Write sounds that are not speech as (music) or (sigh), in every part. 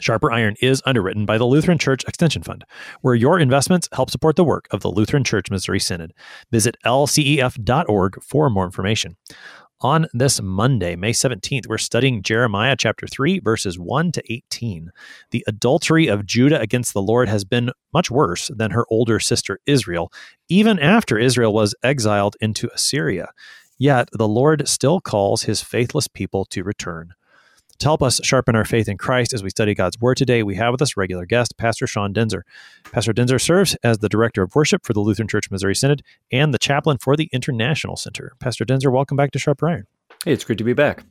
Sharper Iron is underwritten by the Lutheran Church Extension Fund, where your investments help support the work of the Lutheran Church Missouri Synod. Visit lcef.org for more information. On this Monday, May 17th, we're studying Jeremiah chapter 3, verses 1 to 18. The adultery of Judah against the Lord has been much worse than her older sister Israel, even after Israel was exiled into Assyria. Yet the Lord still calls his faithless people to return. To help us sharpen our faith in Christ as we study God's Word today, we have with us regular guest, Pastor Sean Daenzer. Pastor Daenzer serves as the Director of Worship for the Lutheran Church Missouri Synod and the Chaplain for the International Center. Pastor Daenzer, welcome back to Sharp Iron. Hey, it's great to be back.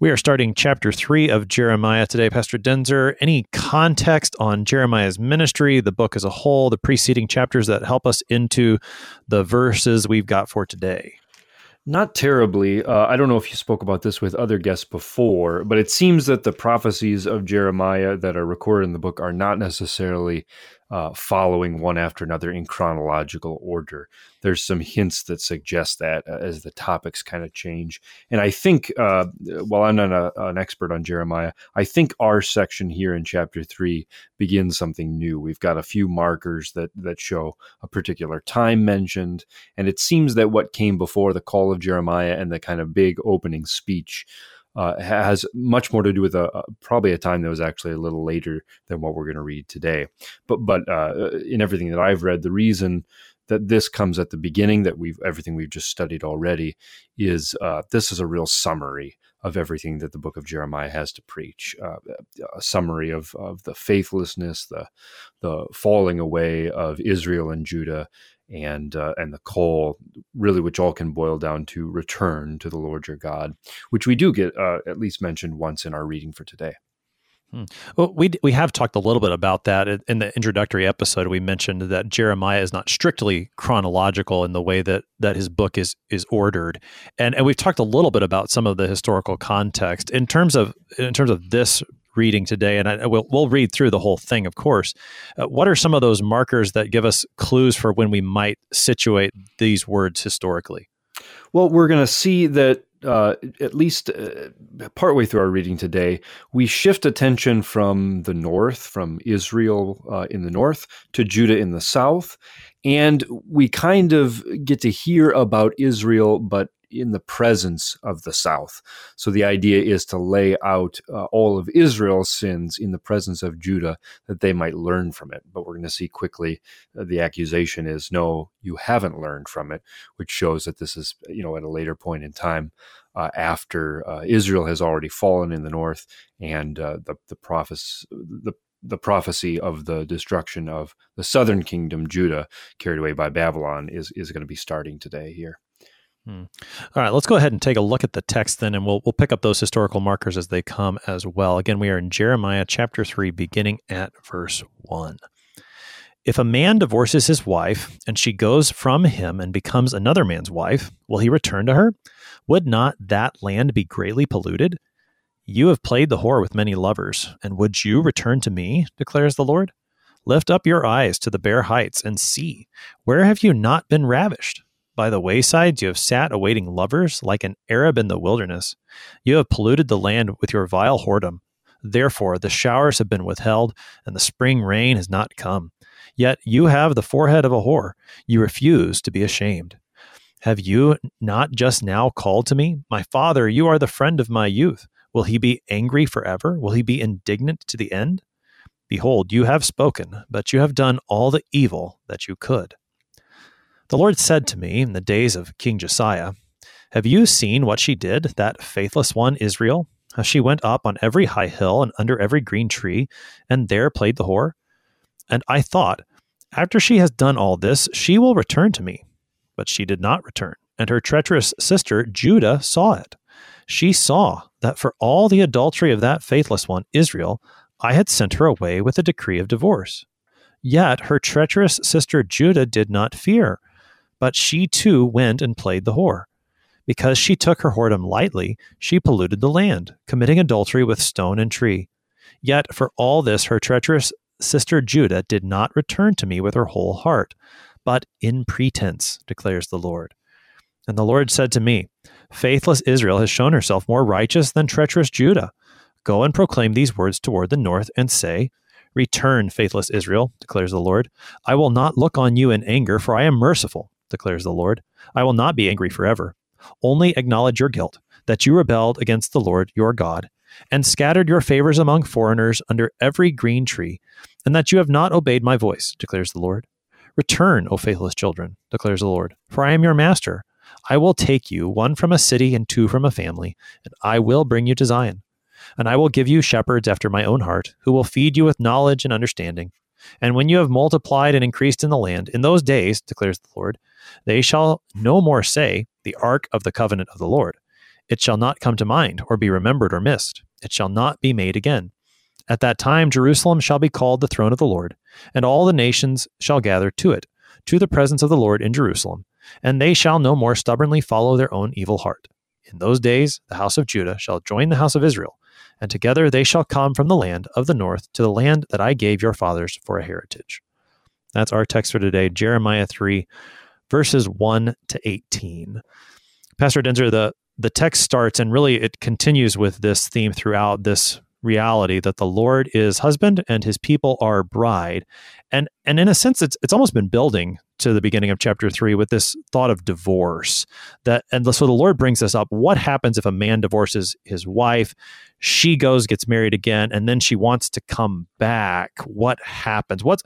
We are starting chapter three of Jeremiah today. Pastor Daenzer, any context on Jeremiah's ministry, the book as a whole, the preceding chapters that help us into the verses we've got for today? Not terribly. Uh, I don't know if you spoke about this with other guests before, but it seems that the prophecies of Jeremiah that are recorded in the book are not necessarily uh, following one after another in chronological order. There's some hints that suggest that uh, as the topics kind of change. And I think, uh, while I'm not a, an expert on Jeremiah, I think our section here in chapter three begins something new. We've got a few markers that that show a particular time mentioned, and it seems that what came before the call of Jeremiah and the kind of big opening speech uh, has much more to do with a, a, probably a time that was actually a little later than what we're going to read today. But but uh, in everything that I've read, the reason that this comes at the beginning that we've everything we've just studied already is uh, this is a real summary of everything that the book of Jeremiah has to preach. Uh, a summary of, of the faithlessness, the the falling away of Israel and Judah, and uh, and the call, really, which all can boil down to return to the Lord your God, which we do get uh, at least mentioned once in our reading for today. Hmm. Well, we we have talked a little bit about that in the introductory episode. We mentioned that Jeremiah is not strictly chronological in the way that that his book is is ordered, and and we've talked a little bit about some of the historical context in terms of in terms of this reading today, and I, we'll, we'll read through the whole thing, of course. Uh, what are some of those markers that give us clues for when we might situate these words historically? Well, we're going to see that uh, at least uh, partway through our reading today, we shift attention from the north, from Israel uh, in the north, to Judah in the south. And we kind of get to hear about Israel, but in the presence of the South. So the idea is to lay out uh, all of Israel's sins in the presence of Judah that they might learn from it. But we're going to see quickly uh, the accusation is no, you haven't learned from it, which shows that this is, you know, at a later point in time. Uh, after uh, Israel has already fallen in the north, and uh, the the prophets, the the prophecy of the destruction of the southern kingdom, Judah, carried away by Babylon, is is going to be starting today here. Hmm. All right, let's go ahead and take a look at the text then, and we'll we'll pick up those historical markers as they come as well. Again, we are in Jeremiah chapter three, beginning at verse one. If a man divorces his wife and she goes from him and becomes another man's wife, will he return to her? Would not that land be greatly polluted? You have played the whore with many lovers, and would you return to me? declares the Lord. Lift up your eyes to the bare heights and see, where have you not been ravished? By the waysides you have sat awaiting lovers like an Arab in the wilderness. You have polluted the land with your vile whoredom. Therefore the showers have been withheld, and the spring rain has not come. Yet you have the forehead of a whore. You refuse to be ashamed. Have you not just now called to me? My father, you are the friend of my youth. Will he be angry forever? Will he be indignant to the end? Behold, you have spoken, but you have done all the evil that you could. The Lord said to me in the days of King Josiah, Have you seen what she did, that faithless one Israel? How she went up on every high hill and under every green tree, and there played the whore? And I thought, After she has done all this, she will return to me. But she did not return, and her treacherous sister Judah saw it. She saw that for all the adultery of that faithless one, Israel, I had sent her away with a decree of divorce. Yet her treacherous sister Judah did not fear but she too went and played the whore. Because she took her whoredom lightly, she polluted the land, committing adultery with stone and tree. Yet for all this, her treacherous sister Judah did not return to me with her whole heart, but in pretense, declares the Lord. And the Lord said to me, Faithless Israel has shown herself more righteous than treacherous Judah. Go and proclaim these words toward the north and say, Return, faithless Israel, declares the Lord. I will not look on you in anger, for I am merciful, declares the Lord. I will not be angry forever. Only acknowledge your guilt, that you rebelled against the Lord your God, and scattered your favors among foreigners under every green tree, and that you have not obeyed my voice, declares the Lord. Return, O faithless children, declares the Lord, for I am your master. I will take you, one from a city and two from a family, and I will bring you to Zion. And I will give you shepherds after my own heart, who will feed you with knowledge and understanding. And when you have multiplied and increased in the land, in those days, declares the Lord, they shall no more say, The ark of the covenant of the Lord. It shall not come to mind, or be remembered or missed. It shall not be made again. At that time, Jerusalem shall be called the throne of the Lord, and all the nations shall gather to it, to the presence of the Lord in Jerusalem, and they shall no more stubbornly follow their own evil heart. In those days, the house of Judah shall join the house of Israel, and together they shall come from the land of the north to the land that I gave your fathers for a heritage. That's our text for today, Jeremiah 3, verses 1 to 18. Pastor Daenzer, the, the text starts and really it continues with this theme throughout this reality that the Lord is husband and his people are bride. And and in a sense it's it's almost been building to the beginning of chapter 3 with this thought of divorce. That and so the Lord brings us up what happens if a man divorces his wife, she goes gets married again and then she wants to come back. What happens? What's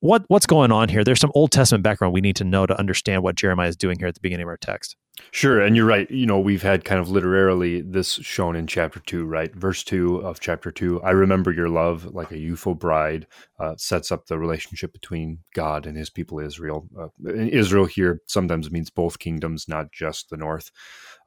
what what's going on here? There's some Old Testament background we need to know to understand what Jeremiah is doing here at the beginning of our text. Sure, and you're right. You know, we've had kind of literally this shown in chapter two, right? Verse two of chapter two. I remember your love, like a youthful bride, uh, sets up the relationship between God and His people Israel. Uh, Israel here sometimes means both kingdoms, not just the north.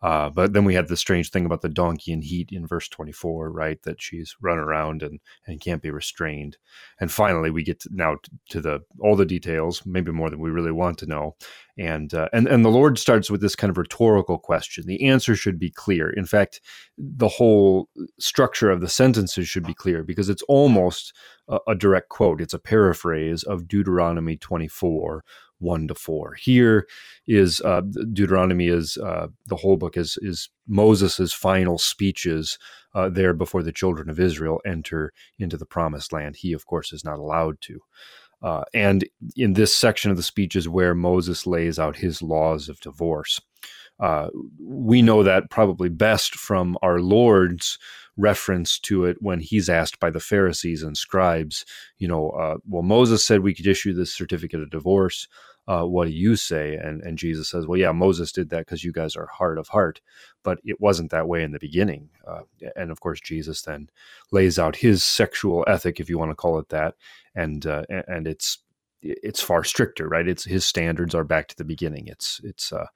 Uh, but then we had the strange thing about the donkey and heat in verse 24, right? That she's run around and, and can't be restrained. And finally, we get to now to the all the details, maybe more than we really want to know. And uh, and and the Lord starts with this kind of rhetorical question. The answer should be clear. In fact, the whole structure of the sentences should be clear because it's almost a, a direct quote. It's a paraphrase of Deuteronomy 24 one to four. Here is uh, Deuteronomy is uh, the whole book is is Moses's final speeches uh, there before the children of Israel enter into the promised land. He, of course, is not allowed to. Uh, and in this section of the speech is where Moses lays out his laws of divorce. Uh, we know that probably best from our Lord's reference to it when he's asked by the Pharisees and scribes, you know, uh, well, Moses said we could issue this certificate of divorce. Uh, what do you say? And and Jesus says, well, yeah, Moses did that because you guys are hard of heart, but it wasn't that way in the beginning. Uh, and of course, Jesus then lays out his sexual ethic, if you want to call it that, and uh, and it's it's far stricter, right? It's his standards are back to the beginning. It's it's uh,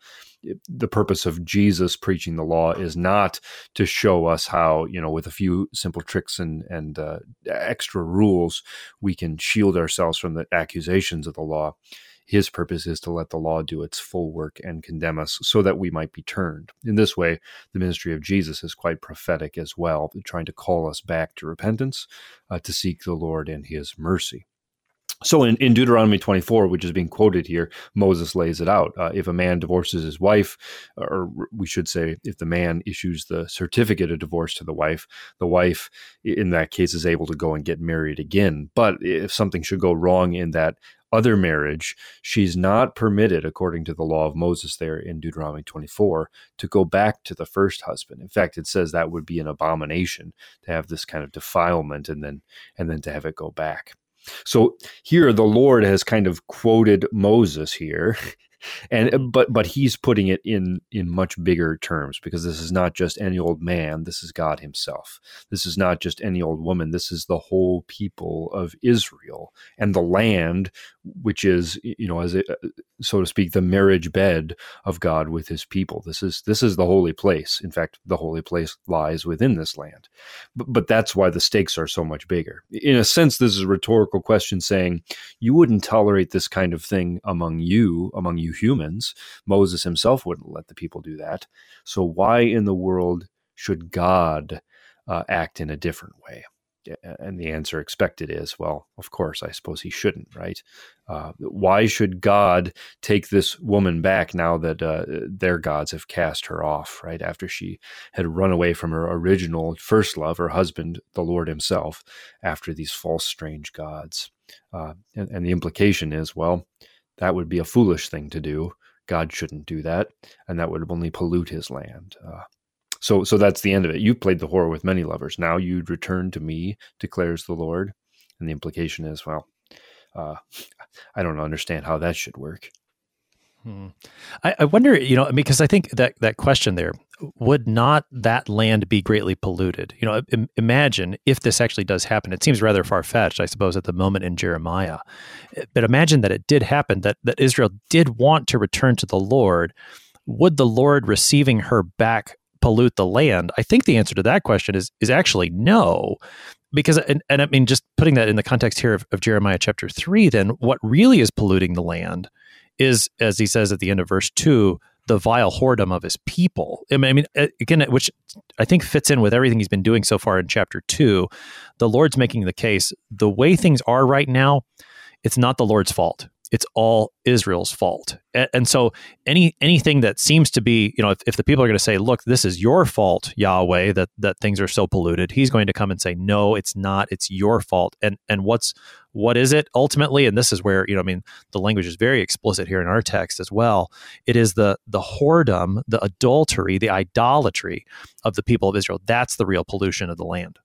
it, the purpose of Jesus preaching the law is not to show us how you know with a few simple tricks and and uh, extra rules we can shield ourselves from the accusations of the law. His purpose is to let the law do its full work and condemn us so that we might be turned. In this way, the ministry of Jesus is quite prophetic as well, trying to call us back to repentance, uh, to seek the Lord and his mercy. So in, in Deuteronomy 24, which is being quoted here, Moses lays it out. Uh, if a man divorces his wife, or we should say, if the man issues the certificate of divorce to the wife, the wife, in that case, is able to go and get married again. But if something should go wrong in that other marriage, she's not permitted, according to the law of Moses there in Deuteronomy 24, to go back to the first husband. In fact, it says that would be an abomination to have this kind of defilement and then and then to have it go back. So here the Lord has kind of quoted Moses here (laughs) and but but he's putting it in in much bigger terms because this is not just any old man this is god himself. This is not just any old woman this is the whole people of israel and the land which is you know as a, so to speak the marriage bed of god with his people this is this is the holy place in fact the holy place lies within this land but, but that's why the stakes are so much bigger in a sense this is a rhetorical question saying you wouldn't tolerate this kind of thing among you among you you humans. Moses himself wouldn't let the people do that. So why in the world should God uh, act in a different way? And the answer expected is, well, of course, I suppose he shouldn't, right? Uh, why should God take this woman back now that uh, their gods have cast her off, right? After she had run away from her original first love, her husband, the Lord himself, after these false, strange gods. Uh, and, and the implication is, well, that would be a foolish thing to do. God shouldn't do that, and that would only pollute his land. Uh, so, so that's the end of it. You've played the whore with many lovers. Now you'd return to me, declares the Lord. And the implication is, well, uh, I don't understand how that should work. Hmm. I, I, wonder, you know, because I think that that question there would not that land be greatly polluted? You know, Im- imagine if this actually does happen. It seems rather far fetched, I suppose, at the moment in Jeremiah. But imagine that it did happen, that that Israel did want to return to the Lord. Would the Lord receiving her back pollute the land? I think the answer to that question is is actually no. Because and, and I mean just putting that in the context here of, of Jeremiah chapter three, then what really is polluting the land is, as he says at the end of verse two, the vile whoredom of his people. I mean, again, which I think fits in with everything he's been doing so far in chapter two. The Lord's making the case the way things are right now, it's not the Lord's fault it's all Israel's fault. And, and, so any anything that seems to be, you know, if, if the people are going to say, look, this is your fault, Yahweh, that that things are so polluted, he's going to come and say, no, it's not. It's your fault. And and what's what is it ultimately? And this is where, you know, I mean, the language is very explicit here in our text as well. It is the the whoredom, the adultery, the idolatry of the people of Israel. That's the real pollution of the land.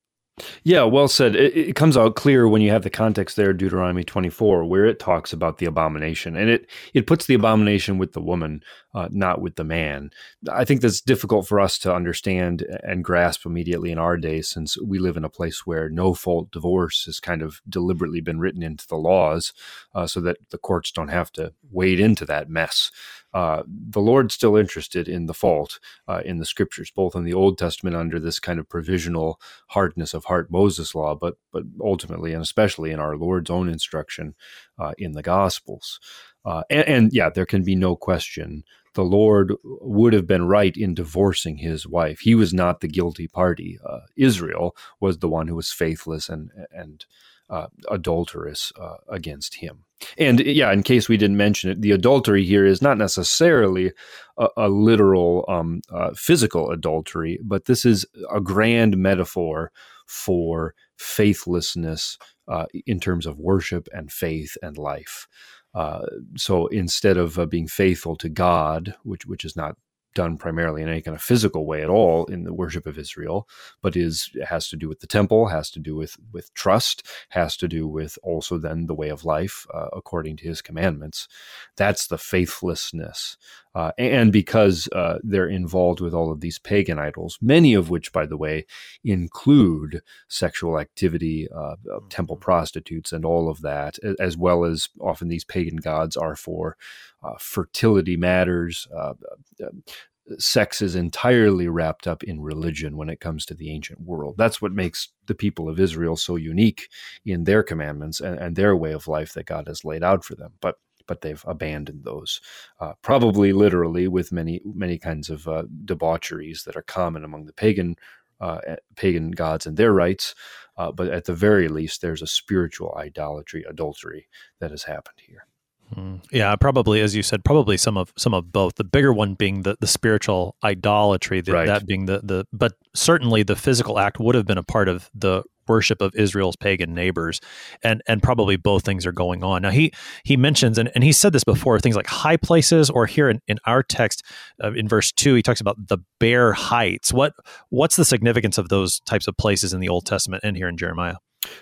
Yeah, well said. It, it, comes out clear when you have the context there, Deuteronomy 24, where it talks about the abomination, and it it puts the abomination with the woman, uh, not with the man. I think that's difficult for us to understand and grasp immediately in our day, since we live in a place where no fault divorce has kind of deliberately been written into the laws, uh, so that the courts don't have to wade into that mess uh, the Lord's still interested in the fault uh, in the scriptures, both in the Old Testament under this kind of provisional hardness of heart Moses law, but but ultimately and especially in our Lord's own instruction uh, in the Gospels. Uh, and, and yeah, there can be no question the Lord would have been right in divorcing his wife. He was not the guilty party. Uh, Israel was the one who was faithless and and uh, adulterous uh, against him. And yeah, in case we didn't mention it, the adultery here is not necessarily a, a literal um, uh, physical adultery, but this is a grand metaphor for faithlessness uh, in terms of worship and faith and life. Uh, so instead of uh, being faithful to God, which which is not done primarily in any kind of physical way at all in the worship of Israel, but is has to do with the temple, has to do with with trust, has to do with also then the way of life uh, according to His commandments. That's the faithlessness, uh, and because uh, they're involved with all of these pagan idols, many of which, by the way, include sexual activity, uh, temple mm-hmm. prostitutes, and all of that, as well as often these pagan gods are for uh, fertility matters. Uh, uh, sex is entirely wrapped up in religion when it comes to the ancient world. That's what makes the people of Israel so unique in their commandments and, and their way of life that God has laid out for them. But but they've abandoned those, uh, probably literally with many many kinds of uh, debaucheries that are common among the pagan uh, pagan gods and their rites. but at the very least, there's a spiritual idolatry, adultery that has happened here. Yeah, probably as you said, probably some of some of both. The bigger one being the, the spiritual idolatry, the, right. that being the the but certainly the physical act would have been a part of the worship of Israel's pagan neighbors, and and probably both things are going on. Now he he mentions and, and he said this before things like high places, or here in, in our text uh, in verse two he talks about the bare heights. What what's the significance of those types of places in the Old Testament and here in Jeremiah?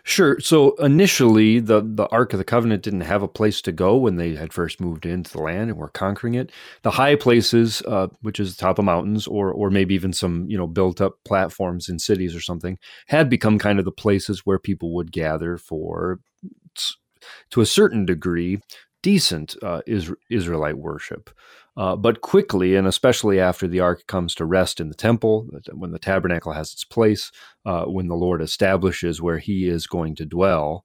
Sure. So initially, the the Ark of the Covenant didn't have a place to go when they had first moved into the land and were conquering it. The high places, uh, which is the top of mountains, or or maybe even some you know built up platforms in cities or something, had become kind of the places where people would gather for, to a certain degree, decent uh, Israelite worship. Uh, but quickly, and especially after the ark comes to rest in the temple, when the tabernacle has its place, uh, when the Lord establishes where he is going to dwell,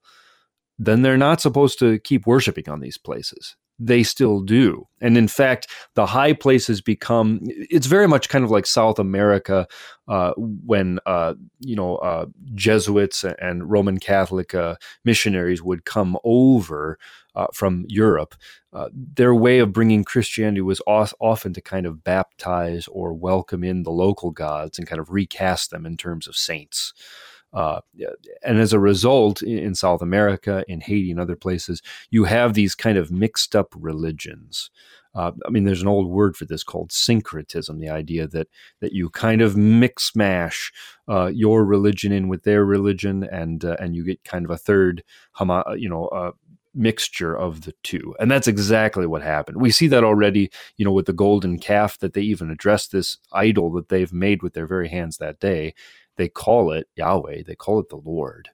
then they're not supposed to keep worshiping on these places. They still do. And in fact, the high places become, it's very much kind of like South America uh, when, uh, you know, uh, Jesuits and Roman Catholic uh, missionaries would come over uh, from Europe. Uh, their way of bringing Christianity was often to kind of baptize or welcome in the local gods and kind of recast them in terms of saints. Uh, and as a result, in South America, in Haiti, and other places, you have these kind of mixed up religions. Uh, I mean, there's an old word for this called syncretism, the idea that that you kind of mix mash uh, your religion in with their religion, and uh, and you get kind of a third, you know, uh, mixture of the two. And that's exactly what happened. We see that already, you know, with the golden calf that they even address this idol that they've made with their very hands that day they call it Yahweh, they call it the Lord.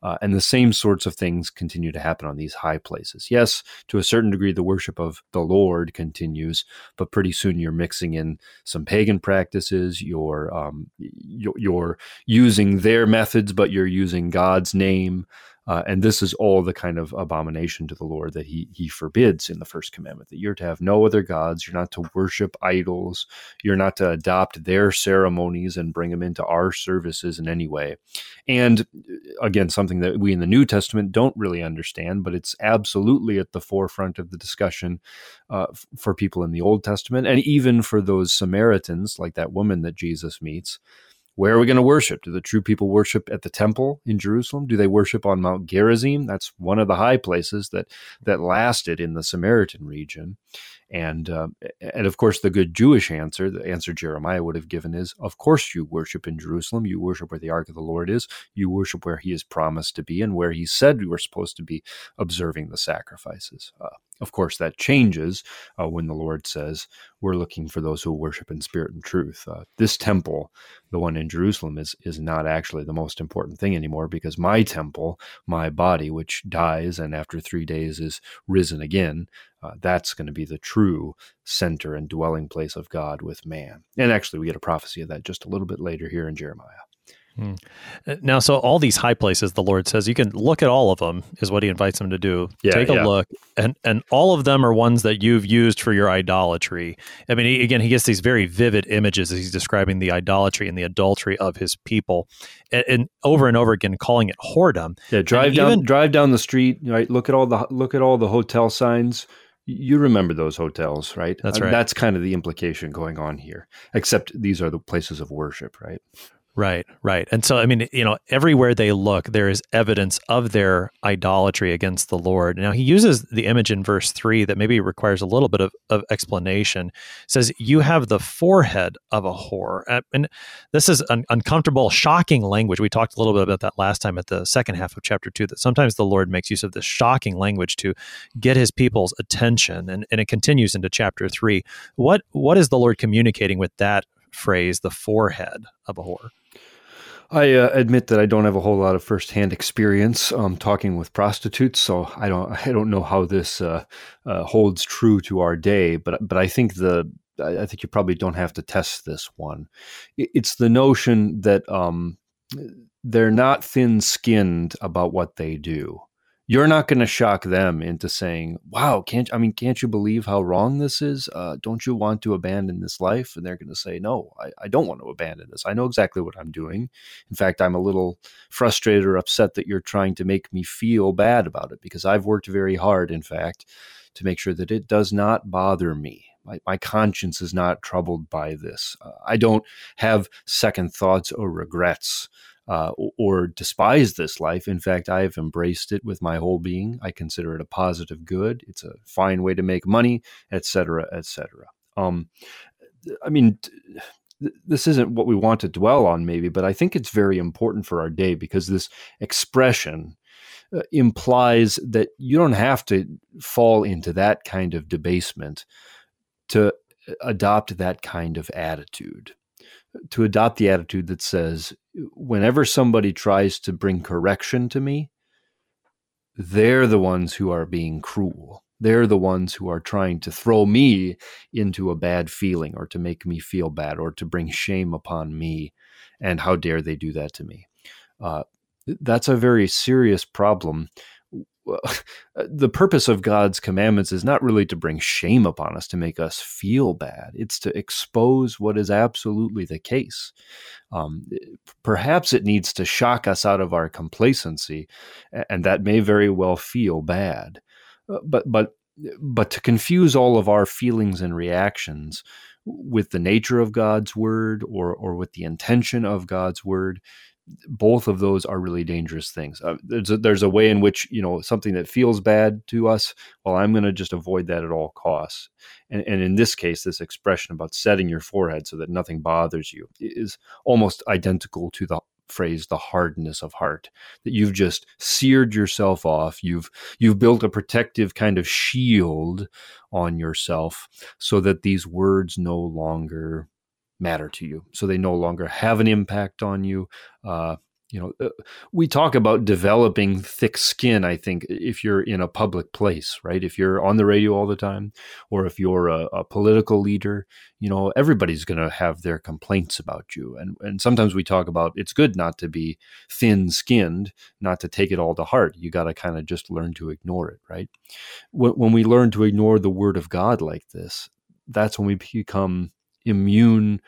Uh, and the same sorts of things continue to happen on these high places. Yes, to a certain degree, the worship of the Lord continues, but pretty soon you're mixing in some pagan practices. You're um, you're using their methods, but you're using God's name. Uh, and this is all the kind of abomination to the Lord that he he forbids in the first commandment that you're to have no other gods, you're not to worship idols, you're not to adopt their ceremonies and bring them into our services in any way. And uh, again, something that we in the New Testament don't really understand, but it's absolutely at the forefront of the discussion uh, for people in the Old Testament and even for those Samaritans, like that woman that Jesus meets where are we going to worship? Do the true people worship at the temple in Jerusalem? Do they worship on Mount Gerizim? That's one of the high places that that lasted in the Samaritan region. And uh, and of course, the good Jewish answer, the answer Jeremiah would have given is, of course, you worship in Jerusalem. You worship where the Ark of the Lord is. You worship where He is promised to be and where He said we were supposed to be observing the sacrifices. Uh, of course, that changes uh, when the Lord says we're looking for those who worship in spirit and truth. Uh, this temple, the one in Jerusalem, is is not actually the most important thing anymore because my temple, my body, which dies and after three days is risen again, uh, that's going to be the true center and dwelling place of God with man. And actually, we get a prophecy of that just a little bit later here in Jeremiah. Uh, now, so all these high places, the Lord says you can look at all of them, is what He invites them to do. Yeah, Take a yeah. look, and and all of them are ones that you've used for your idolatry. I mean, he, again, he gets these very vivid images as he's describing the idolatry and the adultery of His people, and, and over and over again calling it whoredom. Yeah, drive down, even, drive down the street. Right, look at all the look at all the hotel signs you remember those hotels, right? That's right. That's kind of the implication going on here, except these are the places of worship, right? Right, right. And so, I mean, you know, everywhere they look, there is evidence of their idolatry against the Lord. Now, he uses the image in verse three that maybe requires a little bit of, of explanation. It says, You have the forehead of a whore. Uh, and this is an uncomfortable, shocking language. We talked a little bit about that last time at the second half of chapter two, that sometimes the Lord makes use of this shocking language to get his people's attention. And, and it continues into chapter three. What What is the Lord communicating with that phrase, the forehead of a whore? I uh, admit that I don't have a whole lot of firsthand experience um, talking with prostitutes, so I don't (laughs) I don't know how this uh, uh, holds true to our day. But but I think the I think you probably don't have to test this one. It's the notion that um, they're not thin skinned about what they do you're not going to shock them into saying, "Wow, can't I mean, can't you believe how wrong this is? Uh, don't you want to abandon this life?" And they're going to say, "No, I, I, don't want to abandon this. I know exactly what I'm doing. In fact, I'm a little frustrated or upset that you're trying to make me feel bad about it because I've worked very hard, in fact, to make sure that it does not bother me." My, conscience is not troubled by this. Uh, I don't have second thoughts or regrets uh, or despise this life. In fact, I have embraced it with my whole being. I consider it a positive good. It's a fine way to make money, etc., etc. Um, I mean, this isn't what we want to dwell on, maybe, but I think it's very important for our day because this expression uh, implies that you don't have to fall into that kind of debasement to uh, adopt that kind of attitude to adopt the attitude that says, whenever somebody tries to bring correction to me, they're the ones who are being cruel. They're the ones who are trying to throw me into a bad feeling or to make me feel bad or to bring shame upon me. And how dare they do that to me? Uh, that's a very serious problem the purpose of God's commandments is not really to bring shame upon us, to make us feel bad. It's to expose what is absolutely the case. Um, perhaps it needs to shock us out of our complacency, and that may very well feel bad. Uh, but but but to confuse all of our feelings and reactions with the nature of God's word or or with the intention of God's word both of those are really dangerous things. Uh, there's a, there's a way in which you know something that feels bad to us. Well, I'm going to just avoid that at all costs. And, and in this case, this expression about setting your forehead so that nothing bothers you is almost identical to the phrase the hardness of heart that you've just seared yourself off you've you've built a protective kind of shield on yourself so that these words no longer matter to you. So they no longer have an impact on you. Uh, you know, uh, we talk about developing thick skin. I think if you're in a public place, right? If you're on the radio all the time, or if you're a, a political leader, you know, everybody's going to have their complaints about you. And and sometimes we talk about it's good not to be thin skinned, not to take it all to heart. You got to kind of just learn to ignore it, right? When, when we learn to ignore the word of God like this, that's when we become immune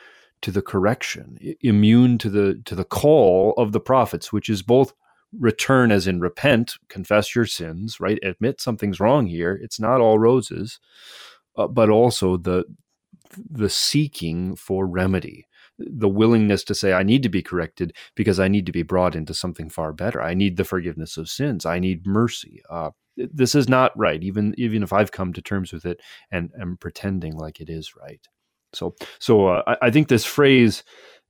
to the correction, immune to the to the call of the prophets, which is both return as in repent, confess your sins, right? Admit something's wrong here. It's not all roses, uh, but also the the seeking for remedy, the willingness to say I need to be corrected because I need to be brought into something far better. I need the forgiveness of sins. I need mercy. Uh, this is not right, even even if I've come to terms with it and am pretending like it is right. So, so uh, I, I, think this phrase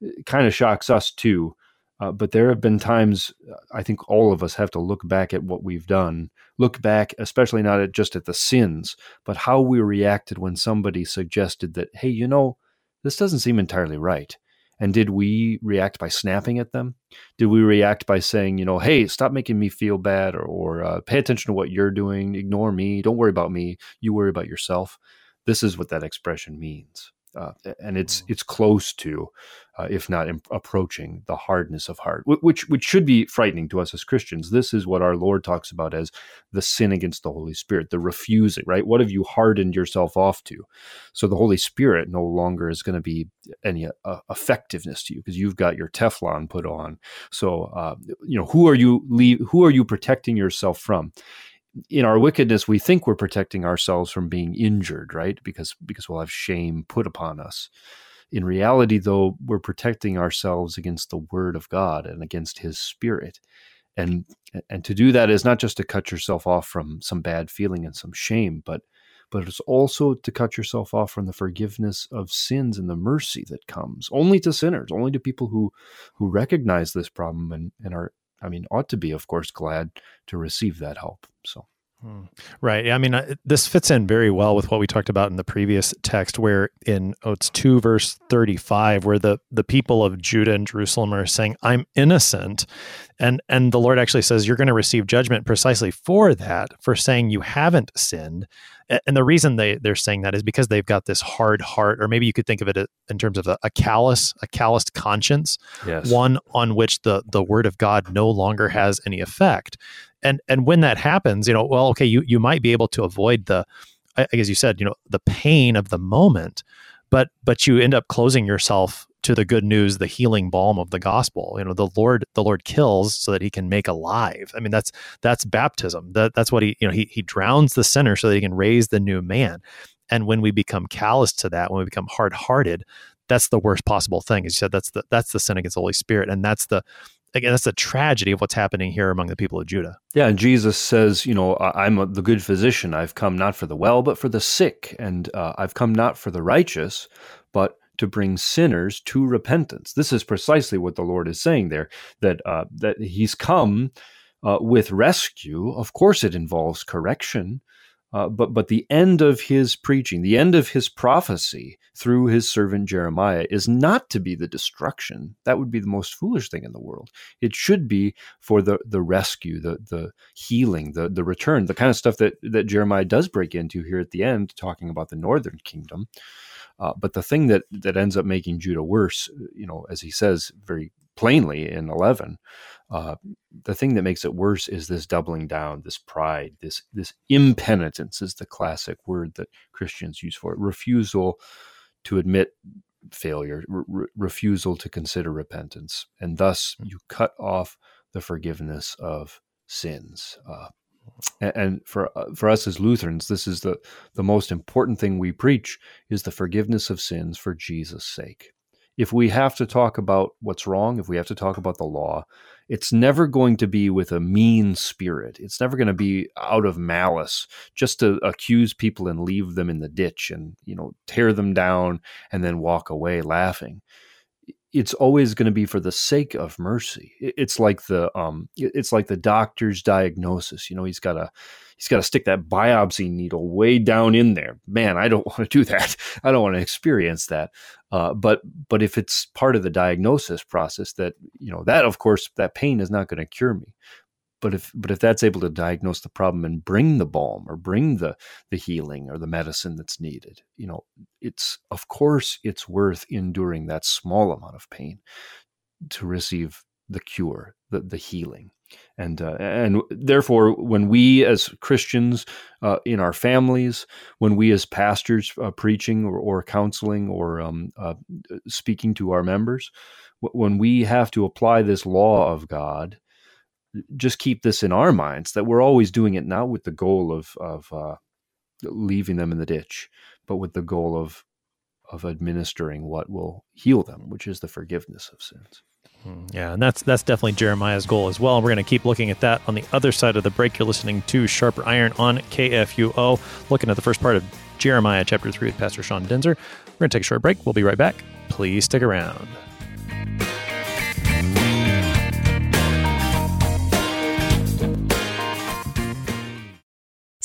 uh, kind of shocks us too. Uh, but there have been times uh, I think all of us have to look back at what we've done, look back, especially not at just at the sins, but how we reacted when somebody suggested that, hey, you know, this doesn't seem entirely right. And did we react by snapping at them? Did we react by saying, you know, hey, stop making me feel bad or, or uh, pay attention to what you're doing, ignore me, don't worry about me, you worry about yourself? This is what that expression means uh, and it's mm. it's close to, uh, if not imp- approaching, the hardness of heart, which which should be frightening to us as Christians. This is what our Lord talks about as the sin against the Holy Spirit, the refusing. Right? What have you hardened yourself off to? So the Holy Spirit no longer is going to be any uh, effectiveness to you because you've got your Teflon put on. So uh, you know who are you leave, who are you protecting yourself from? In our wickedness we think we're protecting ourselves from being injured right? Because because we'll have shame put upon us. In reality though we're protecting ourselves against the word of god and against his spirit. And and to do that is not just to cut yourself off from some bad feeling and some shame but but it's also to cut yourself off from the forgiveness of sins and the mercy that comes only to sinners only to people who who recognize this problem and, and are I mean, ought to be, of course, glad to receive that help. So. Hmm. Right. I mean, this fits in very well with what we talked about in the previous text, where in oh, it's two verse thirty five, where the the people of Judah and Jerusalem are saying, "I'm innocent," and and the Lord actually says, "You're going to receive judgment precisely for that, for saying you haven't sinned." And the reason they they're saying that is because they've got this hard heart, or maybe you could think of it in terms of a, a callous, a calloused conscience, yes. one on which the the Word of God no longer has any effect and and when that happens you know well okay you you might be able to avoid the i guess you said you know the pain of the moment but but you end up closing yourself to the good news the healing balm of the gospel. You know the lord the lord kills so that he can make alive. I mean that's that's baptism. That, that's what he you know he, he drowns the sinner so that he can raise the new man. And when we become callous to that when we become hard-hearted that's the worst possible thing. As you said that's the that's the sin against the holy spirit. And that's the again, that's the tragedy of what's happening here among the people of Judah. Yeah, and Jesus says, you know, I'm a, the good physician. I've come not for the well, but for the sick, and uh, I've come not for the righteous, but to bring sinners to repentance. This is precisely what the Lord is saying there. That uh, that He's come uh, with rescue. Of course, it involves correction, uh, but but the end of his preaching, the end of his prophecy through his servant Jeremiah is not to be the destruction. That would be the most foolish thing in the world. It should be for the the rescue, the the healing, the the return, the kind of stuff that that Jeremiah does break into here at the end, talking about the northern kingdom. Uh, but the thing that that ends up making Judah worse, you know, as he says very plainly in 11. Uh, the thing that makes it worse is this doubling down, this pride, this this impenitence is the classic word that Christians use for it. Refusal to admit failure, re- refusal to consider repentance, and thus hmm. you cut off the forgiveness of sins. Uh, and for uh, for us as Lutherans, this is the the most important thing we preach is the forgiveness of sins for Jesus' sake. If we have to talk about what's wrong, if we have to talk about the law, it's never going to be with a mean spirit. It's never going to be out of malice, just to accuse people and leave them in the ditch and you know tear them down and then walk away laughing it's always going to be for the sake of mercy. It's like the um, it's like the doctor's diagnosis. You know, he's got to he's got to stick that biopsy needle way down in there. Man, I don't (laughs) want to do that. I don't want to experience that. Uh, but but if it's part of the diagnosis process, that you know that of course that pain is not going to cure me but if but if that's able to diagnose the problem and bring the balm or bring the the healing or the medicine that's needed you know it's of course it's worth enduring that small amount of pain to receive the cure the, the healing. And uh, and therefore when we as christians uh, in our families when we as pastors uh, preaching or, or counseling or um, uh, speaking to our members when we have to apply this law of god just keep this in our minds that we're always doing it not with the goal of of uh, leaving them in the ditch, but with the goal of of administering what will heal them, which is the forgiveness of sins. Hmm, yeah, and that's that's definitely Jeremiah's goal as well. We're going to keep looking at that on the other side of the break. You're listening to Sharper Iron on KFUO, looking at the first part of Jeremiah chapter 3 with Pastor Sean Daenzer. We're going to take a short break. We'll be right back. Please stick around.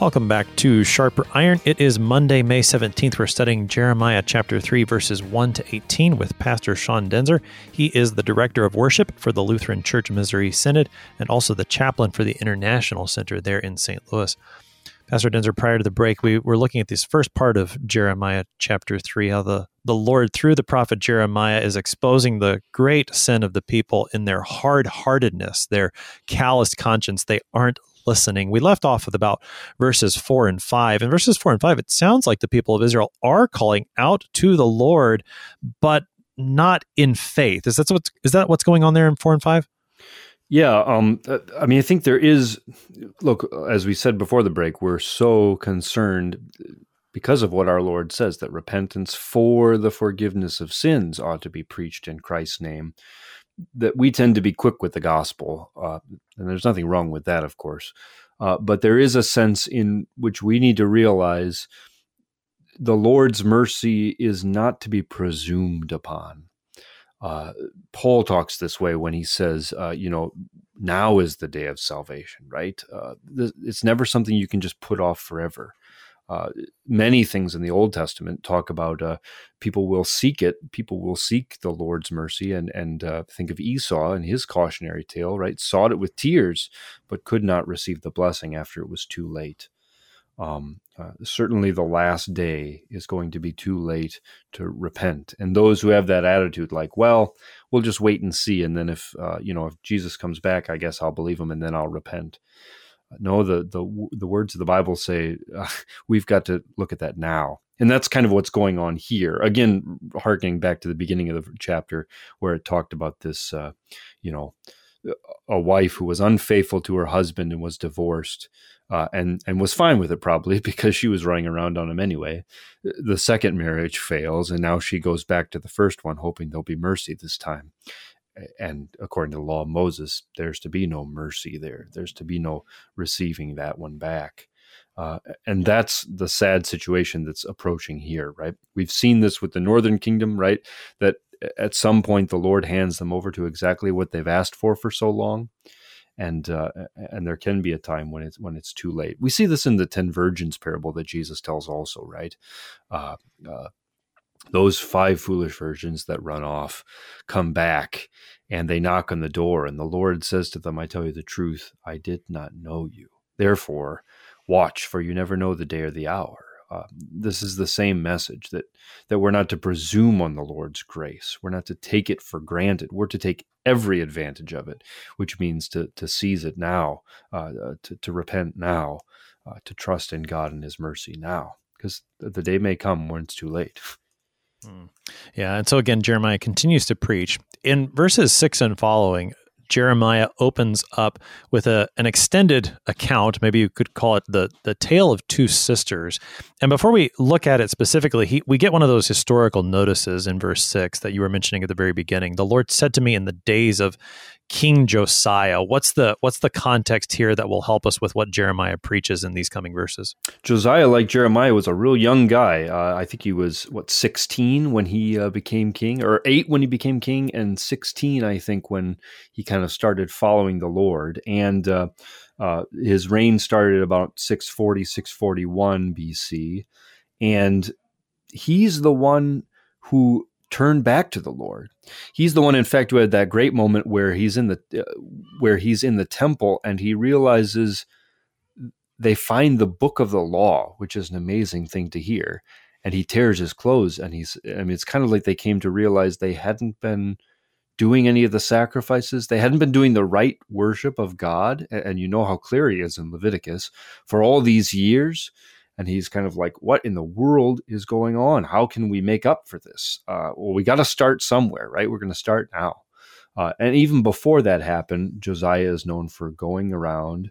Welcome back to Sharper Iron. It is Monday, May 17th. We're studying Jeremiah chapter 3, verses 1 to 18 with Pastor Sean Daenzer. He is the director of worship for the Lutheran Church Missouri Synod and also the chaplain for the International Center there in St. Louis. Pastor Daenzer, prior to the break, we were looking at this first part of Jeremiah chapter 3, how the, the Lord, through the prophet Jeremiah, is exposing the great sin of the people in their hard heartedness, their calloused conscience. They aren't listening. We left off with about verses four and five. In verses four and five, it sounds like the people of Israel are calling out to the Lord, but not in faith. Is that what's is that what's going on there in four and five? Yeah, um, uh, I mean, I think there is. Look, as we said before the break, we're so concerned because of what our Lord says that repentance for the forgiveness of sins ought to be preached in Christ's name that we tend to be quick with the gospel, uh, and there's nothing wrong with that, of course. Uh, but there is a sense in which we need to realize the Lord's mercy is not to be presumed upon. Uh, Paul talks this way when he says, uh, you know, now is the day of salvation, right? Uh, it's never something you can just put off forever. Uh, many things in the Old Testament talk about uh, people will seek it. People will seek the Lord's mercy, and and uh, think of Esau and his cautionary tale. Right, sought it with tears, but could not receive the blessing after it was too late. Um, uh, certainly, the last day is going to be too late to repent, and those who have that attitude, like, well, we'll just wait and see, and then if uh, you know if Jesus comes back, I guess I'll believe him, and then I'll repent. No, the the the words of the Bible say uh, we've got to look at that now, and that's kind of what's going on here. Again, harkening back to the beginning of the chapter where it talked about this, uh, you know, a wife who was unfaithful to her husband and was divorced, uh, and and was fine with it probably (laughs) because she was running around on him anyway. The second marriage fails, and now she goes back to the first one, hoping there'll be mercy this time and according to the law of Moses, there's to be no mercy there. There's to be no receiving that one back. Uh, and that's the sad situation that's approaching here, right? We've seen this with the Northern Kingdom, right? That at some point the Lord hands them over to exactly what they've asked for for so long, and uh, and there can be a time when it's when it's too late. We see this in the ten virgins parable that Jesus tells also, right? Uh, uh, those five foolish virgins that run off come back and they knock on the door, and the Lord says to them, "I tell you the truth, I did not know you. Therefore, watch, for you never know the day or the hour." Uh, this is the same message that that we're not to presume on the Lord's grace. We're not to take it for granted. We're to take every advantage of it, which means to to seize it now, uh, uh to to repent now, uh, to trust in God and His mercy now, because the day may come when it's too late. (laughs) Yeah, and so again, Jeremiah continues to preach in verses six and following. Jeremiah opens up with a, an extended account. Maybe you could call it the, the tale of two sisters. And before we look at it specifically, he, we get one of those historical notices in verse 6 that you were mentioning at the very beginning. The Lord said to me in the days of King Josiah. What's the what's the context here that will help us with what Jeremiah preaches in these coming verses? Josiah, like Jeremiah, was a real young guy. Uh, I think he was what sixteen when he uh, became king, or eight when he became king, and sixteen, I think, when he kind of started following the Lord. And uh, uh his reign started about 640, 641 BC, and he's the one who turn back to the Lord. He's the one, in fact, who had that great moment where he's in the uh, where he's in the temple and he realizes they find the book of the law, which is an amazing thing to hear. And he tears his clothes, and he's. I mean, it's kind of like they came to realize they hadn't been doing any of the sacrifices. They hadn't been doing the right worship of God. And you know how clear he is in Leviticus for all these years and he's kind of like, "What in the world is going on? How can we make up for this?" Uh, well, we got to start somewhere, right? We're going to start now. Uh, and even before that happened, Josiah is known for going around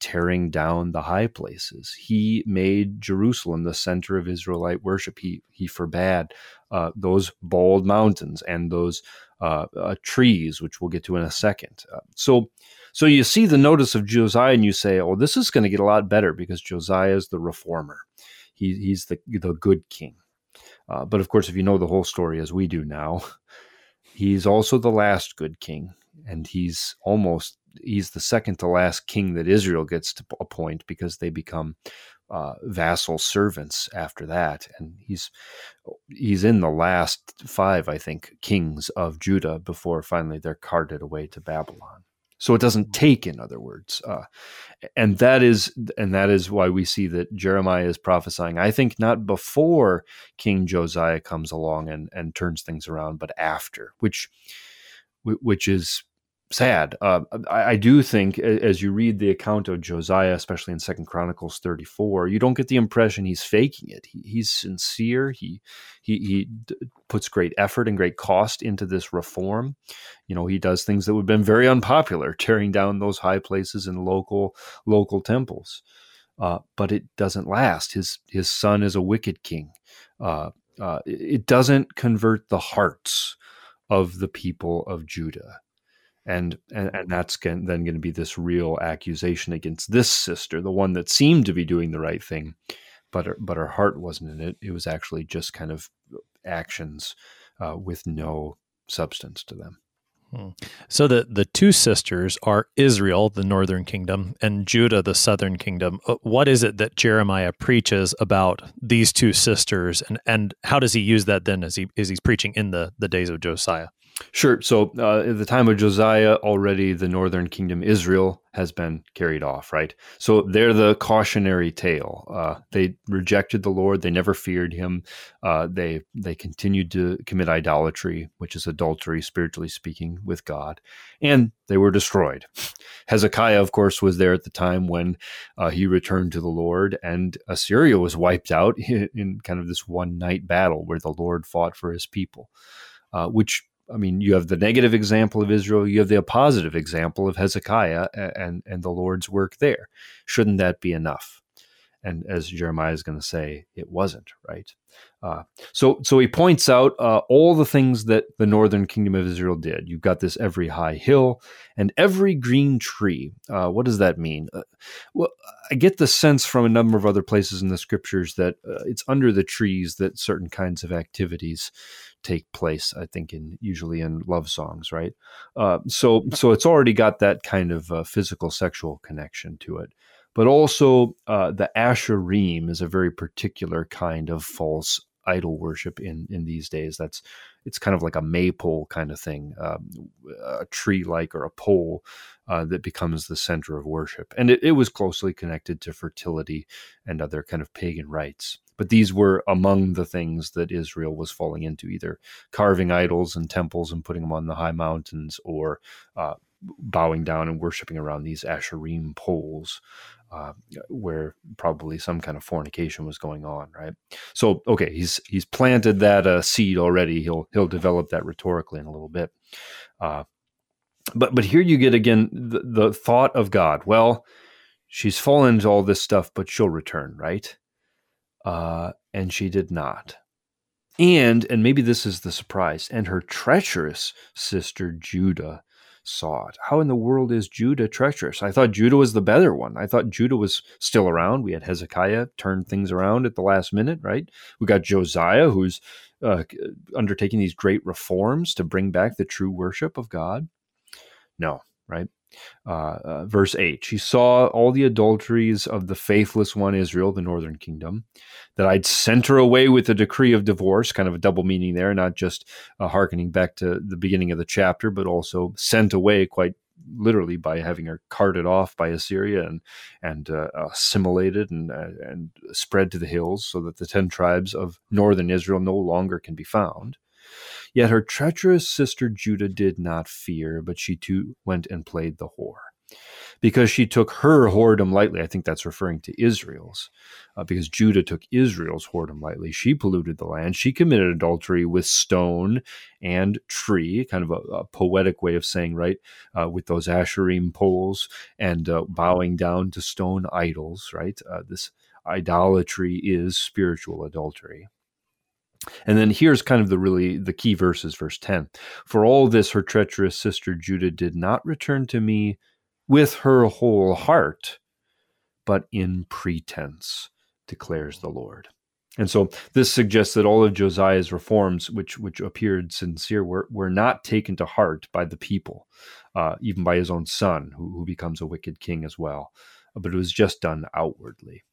tearing down the high places. He made Jerusalem the center of Israelite worship. He he forbade uh, those bald mountains and those uh, uh, trees, which we'll get to in a second. Uh, so so you see the notice of Josiah and you say, oh, this is going to get a lot better because Josiah is the reformer. He, he's the, the good king. Uh, but of course, if you know the whole story as we do now, (laughs) he's also the last good king. And he's almost, he's the second to last king that Israel gets to appoint because they become uh, vassal servants after that, and he's he's in the last five, I think, kings of Judah before finally they're carted away to Babylon so it doesn't take in other words uh, and that is and that is why we see that jeremiah is prophesying i think not before king josiah comes along and and turns things around but after which which is sad. Uh, I, I, do think, as you read the account of Josiah, especially in Second Chronicles thirty four, you don't get the impression he's faking it. He, he's sincere. He he he d- puts great effort and great cost into this reform. You know, he does things that would have been very unpopular, (laughs) tearing down those high places in local local temples. Uh, but it doesn't last. His his son is a wicked king. Uh, uh it doesn't convert the hearts of the people of Judah and and, and that's then going to be this real accusation against this sister, the one that seemed to be doing the right thing, but her, but her heart wasn't in it. It was actually just kind of actions uh, with no substance to them. Hmm. So the the two sisters are Israel, the northern kingdom, and Judah, the southern kingdom. Uh, what is it that Jeremiah preaches about these two sisters, and and how does he use that then as he as he's preaching in the the days of Josiah? Sure. So uh, at the time of Josiah, already the northern kingdom, Israel, has been carried off, right? So they're the cautionary tale. Uh, they rejected the Lord. They never feared him. Uh, they they continued to commit idolatry, which is adultery, spiritually speaking, with God, and they were destroyed. Hezekiah, of course, was there at the time when uh, he returned to the Lord, and Assyria was wiped out in, (laughs) in kind of this one night battle where the Lord fought for his people. Uh, which I mean, you have the negative example of Israel, you have the positive example of Hezekiah and, and the Lord's work there. Shouldn't that be enough? and as Jeremiah is going to say, it wasn't right. Uh, so, so he points out uh, all the things that the northern kingdom of Israel did. You've got this every high hill and every green tree. Uh, what does that mean? Uh, well, I get the sense from a number of other places in the scriptures that uh, it's under the trees that certain kinds of activities take place. I think in usually in love songs, right? Uh, so, so it's already got that kind of physical sexual connection to it but also uh, the Asherim is a very particular kind of false idol worship in in these days. That's it's kind of like a maypole kind of thing, um, a tree like or a pole uh, that becomes the center of worship, and it, it was closely connected to fertility and other kind of pagan rites. But these were among the things that Israel was falling into, either carving idols and temples and putting them on the high mountains, or uh, bowing down and worshiping around these Asherim poles uh, where probably some kind of fornication was going on, right? So, okay, he's he's planted that uh, seed already. He'll he'll develop that rhetorically in a little bit. Uh, but but here you get again the, the thought of God. Well, she's fallen into all this stuff, but she'll return, right? Uh, and she did not. And and maybe this is the surprise. And her treacherous sister Judah saw it. How in the world is Judah treacherous? I thought Judah was the better one. I thought Judah was still around. We had Hezekiah turn things around at the last minute, right? We got Josiah, who's uh, undertaking these great reforms to bring back the true worship of God. No, right? Uh, uh, verse 8 She saw all the adulteries of the faithless one Israel, the northern kingdom, that I'd sent her away with a decree of divorce, kind of a double meaning there, not just uh, hearkening back to the beginning of the chapter, but also sent away quite literally by having her carted off by Assyria and and uh, assimilated and uh, and spread to the hills, so that the ten tribes of northern Israel no longer can be found. Yet her treacherous sister Judah did not fear, but she too went and played the whore. Because she took her whoredom lightly, I think that's referring to Israel's, uh, because Judah took Israel's whoredom lightly. She polluted the land. She committed adultery with stone and tree, kind of a, a poetic way of saying, right, uh, with those Asherim poles and uh, bowing down to stone idols, right? Uh, this idolatry is spiritual adultery. And then here's kind of the really the key verses, verse 10. For all this, her treacherous sister Judah did not return to me with her whole heart, but in pretense, declares the Lord. And so this suggests that all of Josiah's reforms, which which appeared sincere, were, were not taken to heart by the people, uh, even by his own son, who, who becomes a wicked king as well. But it was just done outwardly.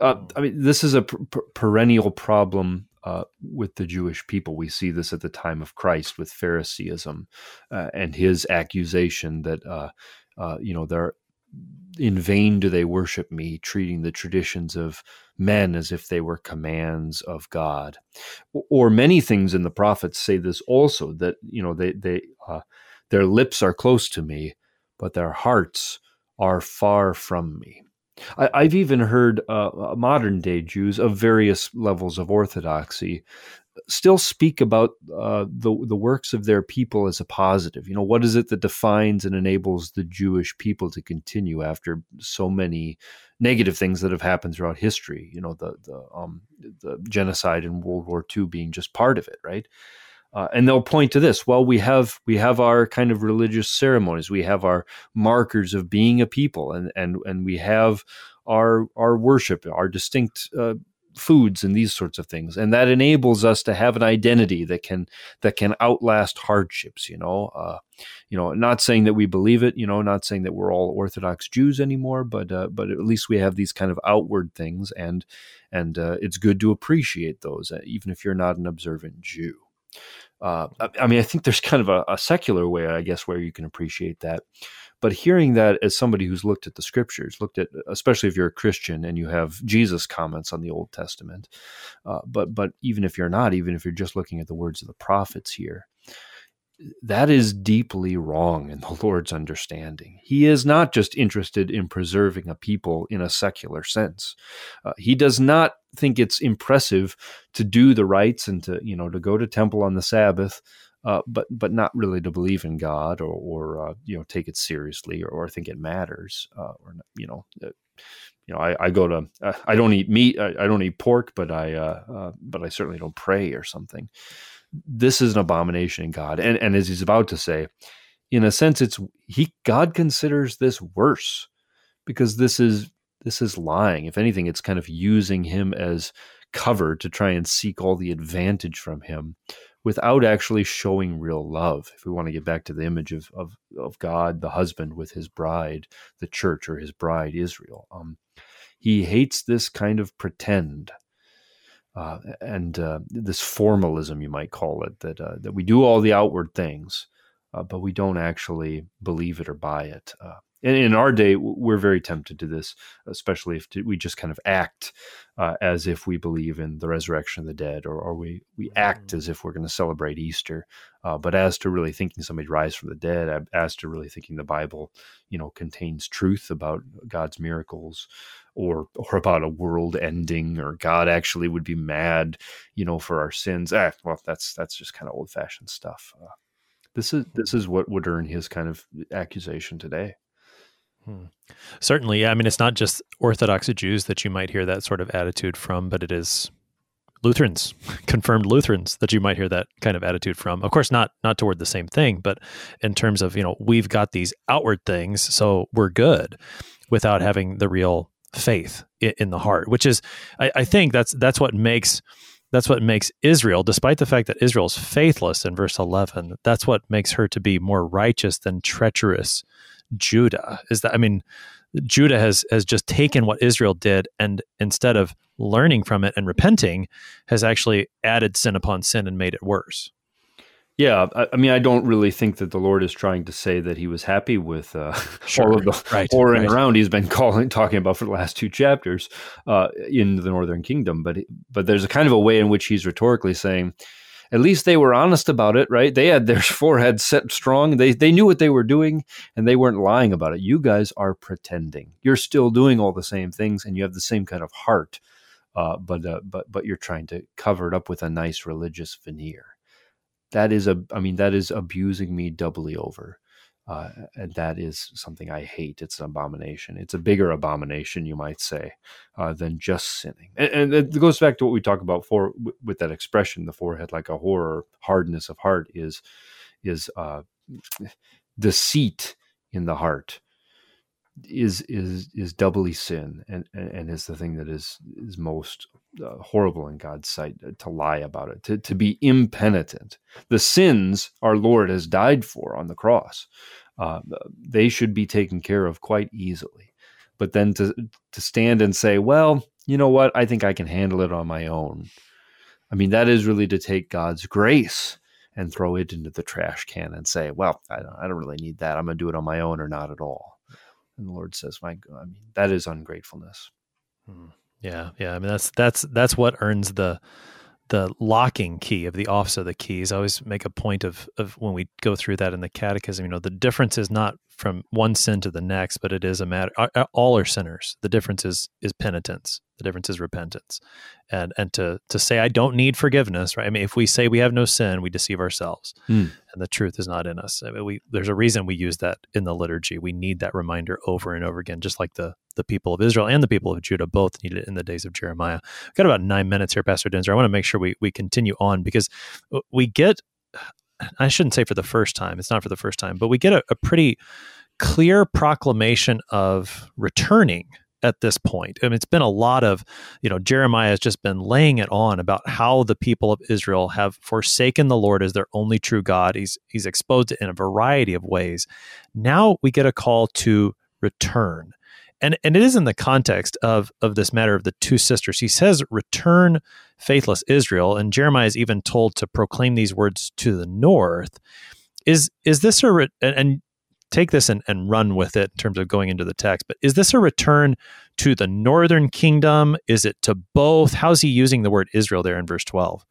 Uh, I mean, this is a per- perennial problem uh, with the Jewish people. We see this at the time of Christ with Phariseeism uh, and his accusation that, uh, uh, you know, they're in vain do they worship me, treating the traditions of men as if they were commands of God. Or many things in the prophets say this also that, you know, they, they, uh, their lips are close to me, but their hearts are far from me. I, have even heard uh, uh, modern day Jews of various levels of orthodoxy still speak about uh, the the works of their people as a positive. You know, what is it that defines and enables the Jewish people to continue after so many negative things that have happened throughout history? You know, the the um, the genocide in World War II being just part of it, right? Uh, and they'll point to this. Well, we have we have our kind of religious ceremonies. We have our markers of being a people, and and and we have our our worship, our distinct uh, foods, and these sorts of things. And that enables us to have an identity that can that can outlast hardships. You know, uh, you know, not saying that we believe it. You know, not saying that we're all Orthodox Jews anymore, but uh, but at least we have these kind of outward things, and and uh, it's good to appreciate those, uh, even if you're not an observant Jew uh, I mean, I think there's kind of a, a, secular way, I guess, where you can appreciate that. But hearing that as somebody who's looked at the scriptures, looked at, especially if you're a Christian and you have Jesus comments on the Old Testament, uh, but but even if you're not, even if you're just looking at the words of the prophets here, that is deeply wrong in the (laughs) Lord's understanding. He is not just interested in preserving a people in a secular sense. Uh, he does not think it's impressive to do the rites and to you know to go to temple on the Sabbath, uh, but but not really to believe in God or or uh, you know take it seriously or, or think it matters uh, or you know uh, you know, I, I go to, uh, I don't eat meat, I, I don't eat pork, but I, uh, uh, but I certainly don't pray or something. This is an abomination in God, and and as he's about to say, in a sense, it's he God considers this worse because this is this is lying. If anything, it's kind of using him as cover to try and seek all the advantage from him without actually showing real love. If we want to get back to the image of, of, of God, the husband with his bride, the church or his bride, Israel, um, he hates this kind of pretend. Uh, and uh, this formalism, you might call it, that uh, that we do all the outward things, uh, but we don't actually believe it or buy it. And in our day, we're very tempted to this, especially if we just kind of act uh, as if we believe in the resurrection of the dead, or, or we we act mm-hmm. as if we're going to celebrate Easter. Uh, but as to really thinking somebody rise from the dead, as to really thinking the Bible, you know, contains truth about God's miracles, or or about a world ending, or God actually would be mad, you know, for our sins. Eh, well, that's that's just kind of old fashioned stuff. Uh, this is this is what would earn his kind of accusation today. Hmm. Certainly. I mean, it's not just Orthodox Jews that you might hear that sort of attitude from, but it is Lutherans, (laughs) confirmed Lutherans, that you might hear that kind of attitude from. Of course, not not toward the same thing, but in terms of you know we've got these outward things, so we're good, without having the real faith in, the heart. Which is, I, I think that's that's what makes that's what makes Israel, despite the fact that Israel's faithless in verse 11, that's what makes her to be more righteous than treacherous Judah is that I mean Judah has has just taken what Israel did and instead of learning from it and repenting has actually added sin upon sin and made it worse. Yeah, I, I mean, I don't really think that the Lord is trying to say that He was happy with uh, sure. all of the right, (laughs) whoring right. around He's been calling, talking about for the last two chapters uh, in the Northern Kingdom. But but there's a kind of a way in which He's rhetorically saying, at least they were honest about it, right? They had their (laughs) forehead set strong. They they knew what they were doing and they weren't lying about it. You guys are pretending. You're still doing all the same things and you have the same kind of heart, uh, but uh, but but you're trying to cover it up with a nice religious veneer. That is a, I mean, that is abusing me doubly over. Uh, and that is something I hate. It's an abomination. It's a bigger abomination, you might say, uh, than just sinning. And, and, it goes back to what we talk about for with that expression, the forehead like a horror, hardness of heart is is uh, deceit in the heart is is is doubly sin and and is the thing that is is most uh, horrible in God's sight uh, to lie about it to to be impenitent. The sins our Lord has died for on the cross uh, they should be taken care of quite easily. But then to to stand and say well you know what? I think I can handle it on my own. I mean that is really to take God's grace and throw it into the trash can and say well I don't, I don't really need that. I'm going to do it on my own or not at all and the Lord says, "My, I mean, that is ungratefulness." Hmm. Yeah, yeah. I mean, that's that's that's what earns the the locking key of the office of the keys. I always make a point of of when we go through that in the catechism. You know, the difference is not from one sin to the next, but it is a matter. All are sinners. The difference is is penitence. The difference is repentance, and and to to say I don't need forgiveness, right? I mean, if we say we have no sin, we deceive ourselves, mm. and the truth is not in us. I mean, we there's a reason we use that in the liturgy. We need that reminder over and over again, just like the the people of Israel and the people of Judah both needed it in the days of Jeremiah. We've got about nine minutes here, Pastor Daenzer. I want to make sure we we continue on because we get. I shouldn't say for the first time. It's not for the first time, but we get a, a pretty clear proclamation of returning at this point. I mean, it's been a lot of, you know, Jeremiah has just been laying it on about how the people of Israel have forsaken the Lord as their only true God. He's he's exposed it in a variety of ways. Now we get a call to return. And and it is in the context of of this matter of the two sisters. He says, "Return, faithless Israel," and Jeremiah is even told to proclaim these words to the north. Is is this a and take this and, and run with it in terms of going into the text. But is this a return to the northern kingdom? Is it to both? How's he using the word Israel there in verse 12?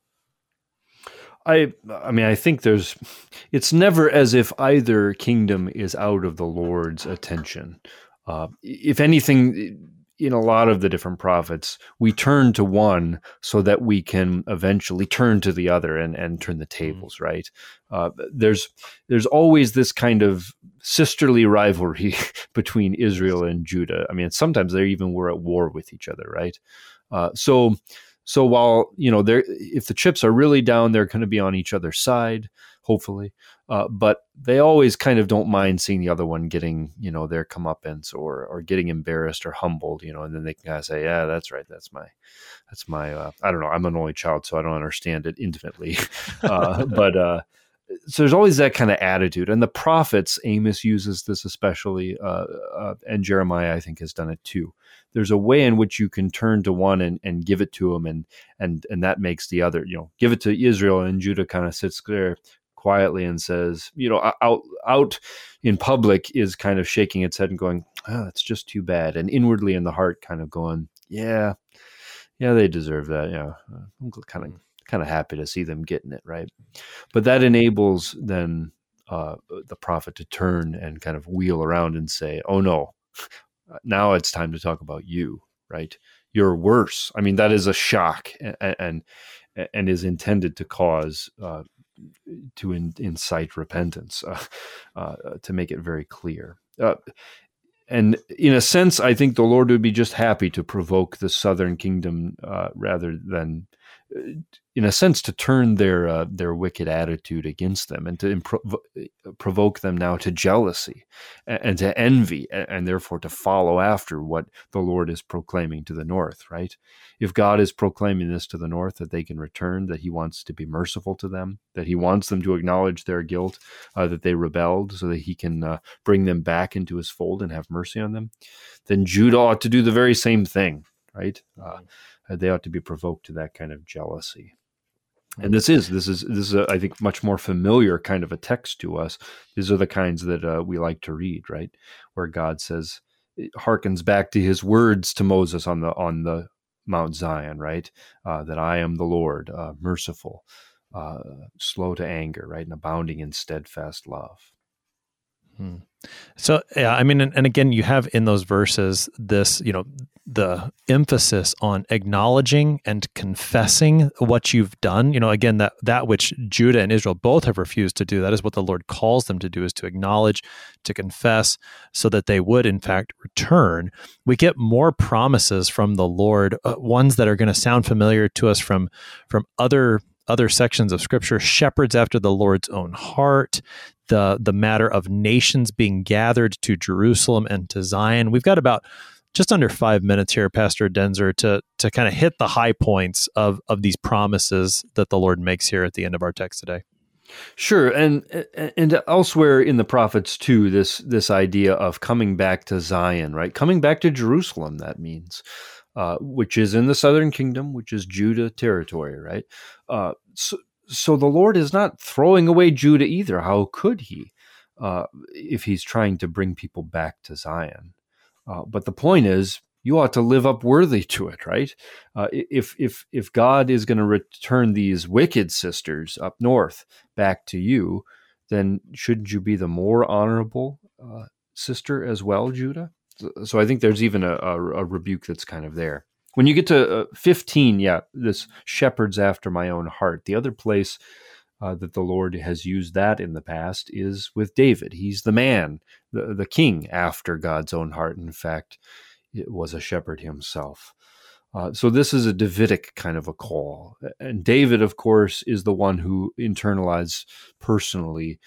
I I mean I think there's it's never as if either kingdom is out of the Lord's attention. Uh, if anything, in a lot of the different prophets, we turn to one so that we can eventually turn to the other and, and turn the mm-hmm. tables, right? Uh, there's there's always this kind of sisterly rivalry (laughs) between Israel and Judah. I mean, sometimes they even were at war with each other, right? Uh, so, so while you know, if the chips are really down, they're going to be on each other's side, hopefully. Uh, but they always kind of don't mind seeing the other one getting, you know, their comeuppance or or getting embarrassed or humbled, you know, and then they can kind of say, "Yeah, that's right, that's my, that's my." Uh, I don't know. I'm an only child, so I don't understand it intimately, (laughs) uh, but uh, so there's always that kind of attitude and the prophets amos uses this especially uh, uh, and jeremiah i think has done it too there's a way in which you can turn to one and, and give it to him and and and that makes the other you know give it to israel and judah kind of sits there quietly and says you know out out in public is kind of shaking its head and going oh that's just too bad and inwardly in the heart kind of going yeah yeah they deserve that yeah i'm kind of kind of happy to see them getting it right. But that enables then uh, the prophet to turn and kind of wheel around and say, "Oh no, now it's time to talk about you." Right? You're worse. I mean, that is a shock and and, and is intended to cause. Uh, to in, incite repentance, uh, (laughs) uh, to make it very clear. Uh, and in a sense, I think the Lord would be just happy to provoke the southern kingdom uh, rather than in a sense, to turn their uh, their wicked attitude against them and to improv- provoke them now to jealousy and, and to envy, and, and, therefore to follow after what the Lord is proclaiming to the north. Right? If God is proclaiming this to the north, that they can return, that He wants to be merciful to them, that He wants them to acknowledge their guilt, uh, that they rebelled, so that He can uh, bring them back into His fold and have mercy on them, then Judah ought to do the very same thing. Right? Uh, uh, they ought to be provoked to that kind of jealousy. And this is this is this is a, I think much more familiar kind of a text to us. These are the kinds that uh, we like to read, right? Where God says, it harkens back to His words to Moses on the on the Mount Zion, right? Uh, that I am the Lord, uh, merciful, uh, slow to anger, right, and abounding in steadfast love. So yeah, I mean, and, and, again, you have in those verses this, you know, the emphasis on acknowledging and confessing what you've done. You know, again, that that which Judah and Israel both have refused to do. That is what the Lord calls them to do: is to acknowledge, to confess, so that they would, in fact, return. We get more promises from the Lord, uh, ones that are going to sound familiar to us from from other other sections of scripture shepherds after the lord's own heart the the matter of nations being gathered to Jerusalem and to Zion. We've got about just under five minutes here, Pastor Daenzer, to to kind of hit the high points of of these promises that the Lord makes here at the end of our text today. Sure, and and elsewhere in the prophets too, this this idea of coming back to Zion, right? Coming back to Jerusalem. That means, uh, which is in the southern kingdom, which is Judah territory, right? Uh, so, so the Lord is not throwing away Judah either. How could he, uh, if he's trying to bring people back to Zion? Uh, but the point is, you ought to live up worthy to it, right? Uh, if if if God is going to return these wicked sisters up north back to you, then shouldn't you be the more honorable uh, sister as well, Judah? So, so I think there's even a, a, a rebuke that's kind of there when you get to uh, 15 yeah this shepherds after my own heart. The other place uh, that the lord has used that in the past is with david. He's the man the, the king after god's own heart. In fact it was a shepherd himself. Uh, so this is a davidic kind of a call. And david of course is the one who internalized personally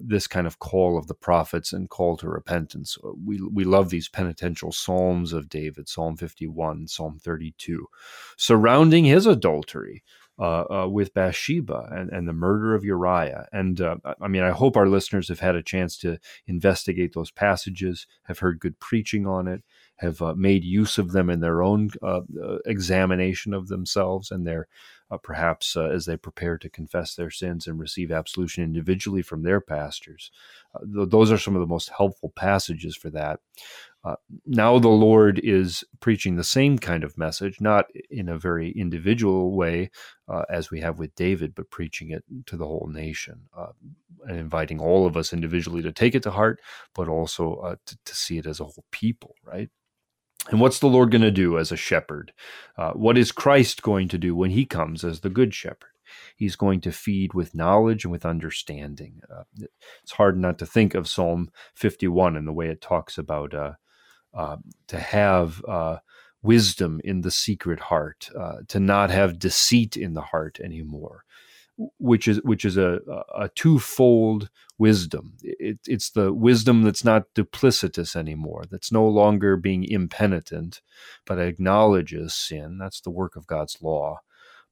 this kind of call of the prophets and call to repentance. Uh, we we love these penitential psalms of David, Psalm 51, Psalm 32, surrounding his adultery uh, uh, with Bathsheba and, and the murder of Uriah. And uh, I mean, I hope our listeners have had a chance to investigate those passages, have heard good preaching on it, have uh, made use of them in their own uh, examination of themselves and their uh, perhaps uh, as they prepare to confess their sins and receive absolution individually from their pastors. Uh, th- those are some of the most helpful passages for that. Uh, now the Lord is preaching the same kind of message, not in a very individual way uh, as we have with David, but preaching it to the whole nation uh, and inviting all of us individually to take it to heart, but also to, to see it as a whole people, right? And what's the Lord going to do as a shepherd? Uh, what is Christ going to do when he comes as the good shepherd? He's going to feed with knowledge and with understanding. Uh, it's hard not to think of Psalm 51 and the way it talks about uh, uh, to have uh, wisdom in the secret heart, uh, to not have deceit in the heart anymore, which is which is a, a twofold wisdom. It, it's the wisdom that's not duplicitous anymore, that's no longer being impenitent, but acknowledges sin. That's the work of God's law.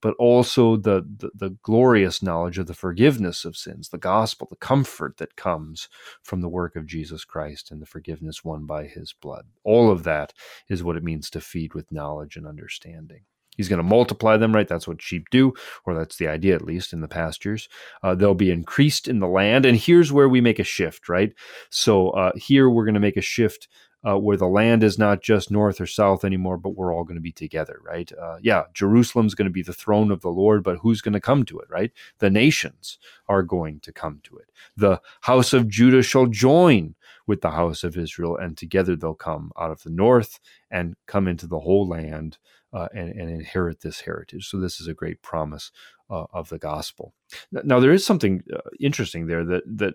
But also the, the, the glorious knowledge of the forgiveness of sins, the gospel, the comfort that comes from the work of Jesus Christ and the forgiveness won by his blood. All of that is what it means to feed with knowledge and understanding. He's going to multiply them, right? That's what sheep do, or that's the idea, at least in the pastures. Uh, they'll be increased in the land. And here's where we make a shift, right? So uh, here we're going to make a shift uh, where the land is not just north or south anymore, but we're all going to be together, right? Uh, yeah, Jerusalem's going to be the throne of the Lord, but who's going to come to it, right? The nations are going to come to it. The house of Judah shall join with the house of Israel, and together they'll come out of the north and come into the whole land uh, and, and, inherit this heritage. So this is a great promise uh, of the gospel. Now there is something uh, interesting there that that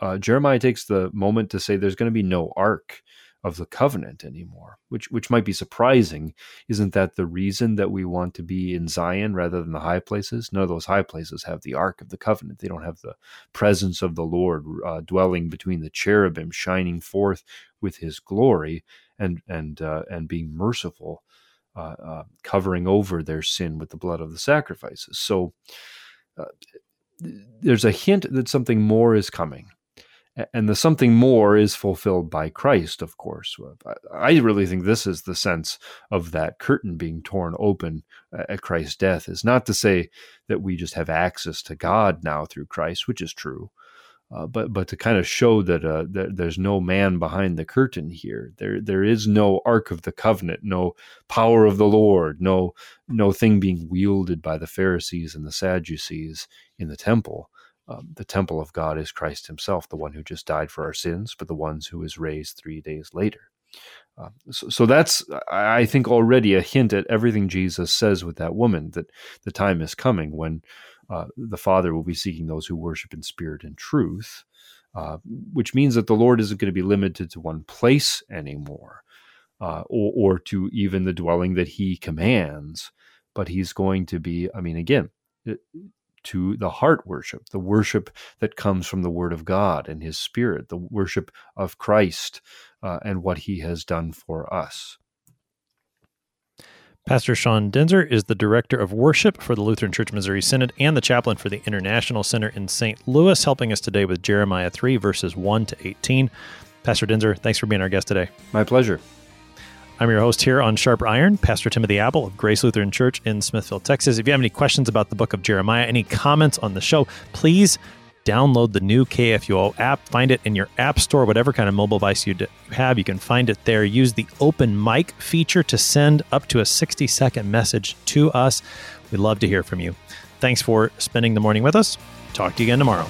uh, Jeremiah takes the moment to say there's going to be no ark of the covenant anymore, which which might be surprising. Isn't that the reason that we want to be in Zion rather than the high places? None of those high places have the ark of the covenant. They don't have the presence of the Lord uh, dwelling between the cherubim, shining forth with His glory and and uh, and being merciful uh, uh, covering over their sin with the blood of the sacrifices. So uh, there's a hint that something more is coming. And the something more is fulfilled by Christ, of course. I really think this is the sense of that curtain being torn open at Christ's death. Is not to say that we just have access to God now through Christ, which is true, uh, but but to kind of show that, uh, that there's no man behind the curtain here. There there is no ark of the covenant, no power of the Lord, no no thing being wielded by the Pharisees and the Sadducees in the temple. Um, the temple of God is Christ Himself, the one who just died for our sins, but the ones who is raised three days later. Uh, so, so, that's, I think, already a hint at everything Jesus says with that woman that the time is coming when uh, the Father will be seeking those who worship in spirit and truth, uh, which means that the Lord isn't going to be limited to one place anymore, uh, or, or to even the dwelling that He commands, but He's going to be, I mean, again, to the heart worship, the worship that comes from the Word of God and His Spirit, the worship of Christ uh, and what He has done for us. Pastor Sean Daenzer is the Director of Worship for the Lutheran Church Missouri Synod and the Chaplain for the International Center in St. Louis, helping us today with Jeremiah 3, verses 1 to 18. Pastor Daenzer, thanks for being our guest today. My pleasure. I'm your host here on Sharper Iron, Pastor Timothy Appel of Grace Lutheran Church in Smithville, Texas. If you have any questions about the book of Jeremiah, any comments on the show, please download the new KFUO app. Find it in your app store, whatever kind of mobile device you have. You can find it there. Use the open mic feature to send up to a 60 second message to us. We'd love to hear from you. Thanks for spending the morning with us. Talk to you again tomorrow.